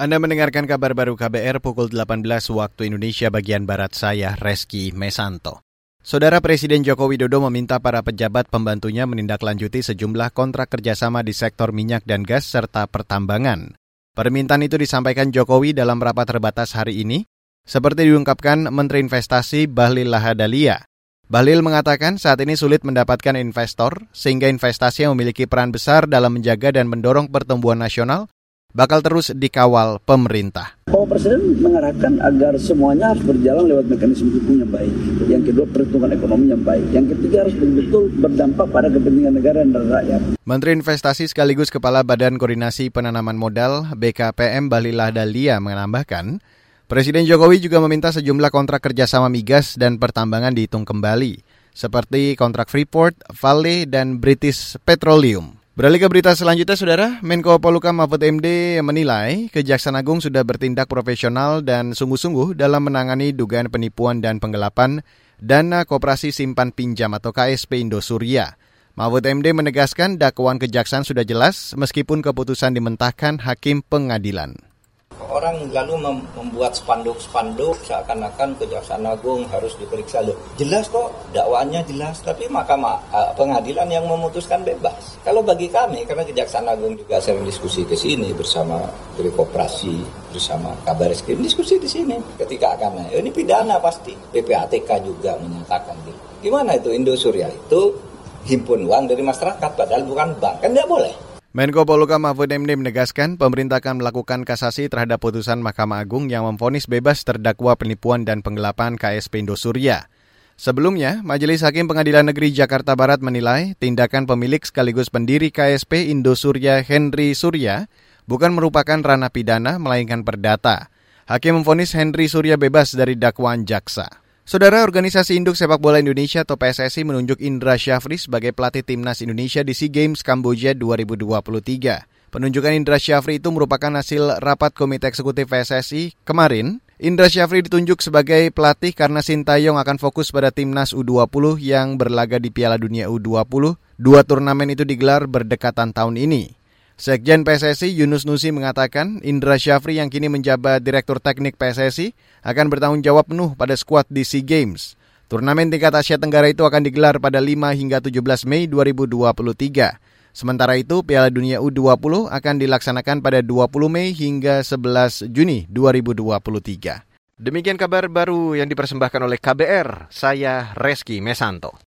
Anda mendengarkan kabar baru KBR pukul 18 waktu Indonesia bagian Barat saya, Reski Mesanto. Saudara Presiden Joko Widodo meminta para pejabat pembantunya menindaklanjuti sejumlah kontrak kerjasama di sektor minyak dan gas serta pertambangan. Permintaan itu disampaikan Jokowi dalam rapat terbatas hari ini, seperti diungkapkan Menteri Investasi Bahlil Lahadalia. Bahlil mengatakan saat ini sulit mendapatkan investor, sehingga investasi yang memiliki peran besar dalam menjaga dan mendorong pertumbuhan nasional bakal terus dikawal pemerintah. Bapak Presiden mengarahkan agar semuanya harus berjalan lewat mekanisme hukum yang baik. Yang kedua, perhitungan ekonomi yang baik. Yang ketiga, harus betul-betul berdampak pada kepentingan negara dan rakyat. Menteri Investasi sekaligus Kepala Badan Koordinasi Penanaman Modal BKPM Balilah Dalia menambahkan, Presiden Jokowi juga meminta sejumlah kontrak kerjasama migas dan pertambangan dihitung kembali, seperti kontrak Freeport, Vale, dan British Petroleum. Beralih ke berita selanjutnya, Saudara. Menko Polukam Mahfud MD menilai Kejaksaan Agung sudah bertindak profesional dan sungguh-sungguh dalam menangani dugaan penipuan dan penggelapan dana Koperasi Simpan Pinjam atau KSP Indosuria. Mahfud MD menegaskan dakwaan kejaksaan sudah jelas meskipun keputusan dimentahkan hakim pengadilan orang lalu membuat spanduk-spanduk seakan-akan Kejaksaan Agung harus diperiksa loh. Jelas kok dakwaannya jelas, tapi Mahkamah uh, Pengadilan yang memutuskan bebas. Kalau bagi kami karena Kejaksaan Agung juga sering diskusi ke sini bersama dari Koperasi bersama Kabar Eskrim diskusi di sini ketika akan ini pidana pasti PPATK juga menyatakan gitu. Gimana itu Indosuria itu himpun uang dari masyarakat padahal bukan bank kan tidak boleh. Menko Polhukam Mahfud MD menegaskan pemerintah akan melakukan kasasi terhadap putusan Mahkamah Agung yang memfonis bebas terdakwa penipuan dan penggelapan KSP Indosuria. Sebelumnya, Majelis Hakim Pengadilan Negeri Jakarta Barat menilai tindakan pemilik sekaligus pendiri KSP Indosuria Henry Surya bukan merupakan ranah pidana melainkan perdata. Hakim memfonis Henry Surya bebas dari dakwaan jaksa. Saudara Organisasi Induk Sepak Bola Indonesia atau PSSI menunjuk Indra Syafri sebagai pelatih timnas Indonesia di SEA Games Kamboja 2023. Penunjukan Indra Syafri itu merupakan hasil rapat Komite Eksekutif PSSI kemarin. Indra Syafri ditunjuk sebagai pelatih karena Sintayong akan fokus pada timnas U20 yang berlaga di Piala Dunia U20. Dua turnamen itu digelar berdekatan tahun ini. Sekjen PSSI Yunus Nusi mengatakan Indra Syafri yang kini menjabat Direktur Teknik PSSI akan bertanggung jawab penuh pada skuad di SEA Games. Turnamen tingkat Asia Tenggara itu akan digelar pada 5 hingga 17 Mei 2023. Sementara itu, Piala Dunia U20 akan dilaksanakan pada 20 Mei hingga 11 Juni 2023. Demikian kabar baru yang dipersembahkan oleh KBR, saya Reski Mesanto.